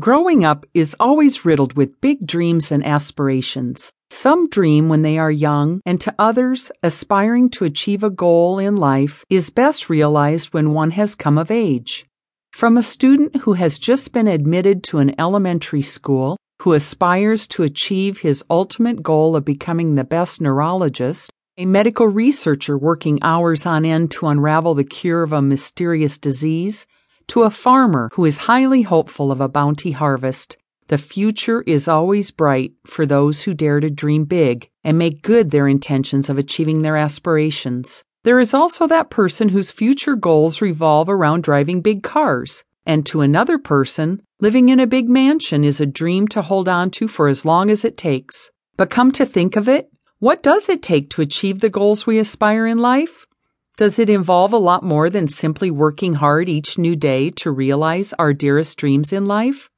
Growing up is always riddled with big dreams and aspirations. Some dream when they are young, and to others, aspiring to achieve a goal in life is best realized when one has come of age. From a student who has just been admitted to an elementary school, who aspires to achieve his ultimate goal of becoming the best neurologist, a medical researcher working hours on end to unravel the cure of a mysterious disease, to a farmer who is highly hopeful of a bounty harvest, the future is always bright for those who dare to dream big and make good their intentions of achieving their aspirations. There is also that person whose future goals revolve around driving big cars. And to another person, living in a big mansion is a dream to hold on to for as long as it takes. But come to think of it, what does it take to achieve the goals we aspire in life? Does it involve a lot more than simply working hard each new day to realize our dearest dreams in life?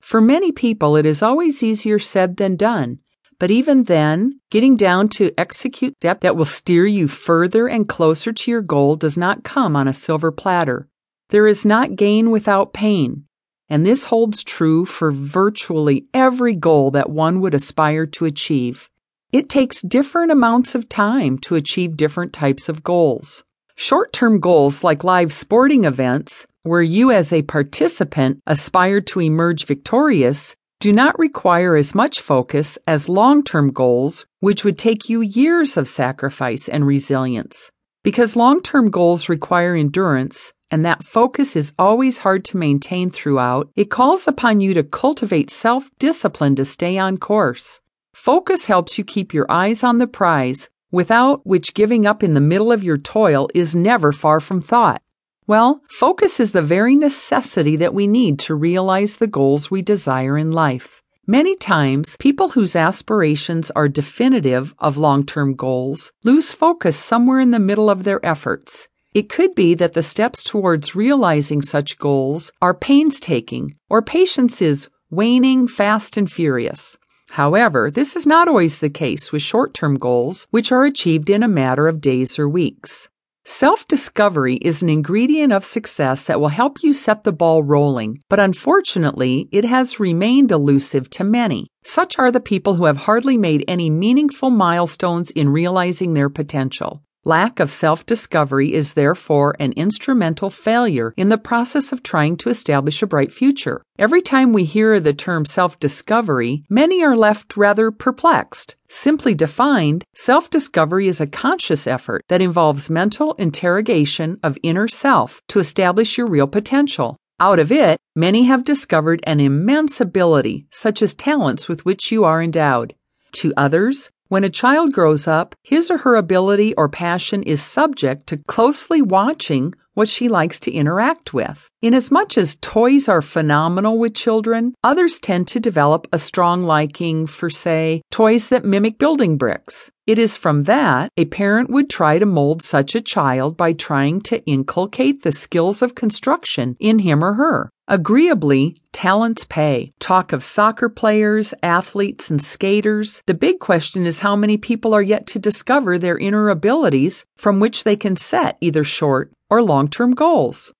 For many people, it is always easier said than done. But even then, getting down to execute step that will steer you further and closer to your goal does not come on a silver platter. There is not gain without pain. And this holds true for virtually every goal that one would aspire to achieve. It takes different amounts of time to achieve different types of goals. Short term goals like live sporting events, where you as a participant aspire to emerge victorious, do not require as much focus as long term goals, which would take you years of sacrifice and resilience. Because long term goals require endurance, and that focus is always hard to maintain throughout, it calls upon you to cultivate self discipline to stay on course. Focus helps you keep your eyes on the prize, without which giving up in the middle of your toil is never far from thought. Well, focus is the very necessity that we need to realize the goals we desire in life. Many times, people whose aspirations are definitive of long term goals lose focus somewhere in the middle of their efforts. It could be that the steps towards realizing such goals are painstaking, or patience is waning fast and furious. However, this is not always the case with short term goals, which are achieved in a matter of days or weeks. Self discovery is an ingredient of success that will help you set the ball rolling, but unfortunately, it has remained elusive to many. Such are the people who have hardly made any meaningful milestones in realizing their potential. Lack of self discovery is therefore an instrumental failure in the process of trying to establish a bright future. Every time we hear the term self discovery, many are left rather perplexed. Simply defined, self discovery is a conscious effort that involves mental interrogation of inner self to establish your real potential. Out of it, many have discovered an immense ability, such as talents with which you are endowed. To others, when a child grows up, his or her ability or passion is subject to closely watching what she likes to interact with. Inasmuch as toys are phenomenal with children, others tend to develop a strong liking for, say, toys that mimic building bricks. It is from that a parent would try to mold such a child by trying to inculcate the skills of construction in him or her. Agreeably, talents pay. Talk of soccer players, athletes, and skaters. The big question is how many people are yet to discover their inner abilities from which they can set either short or long term goals.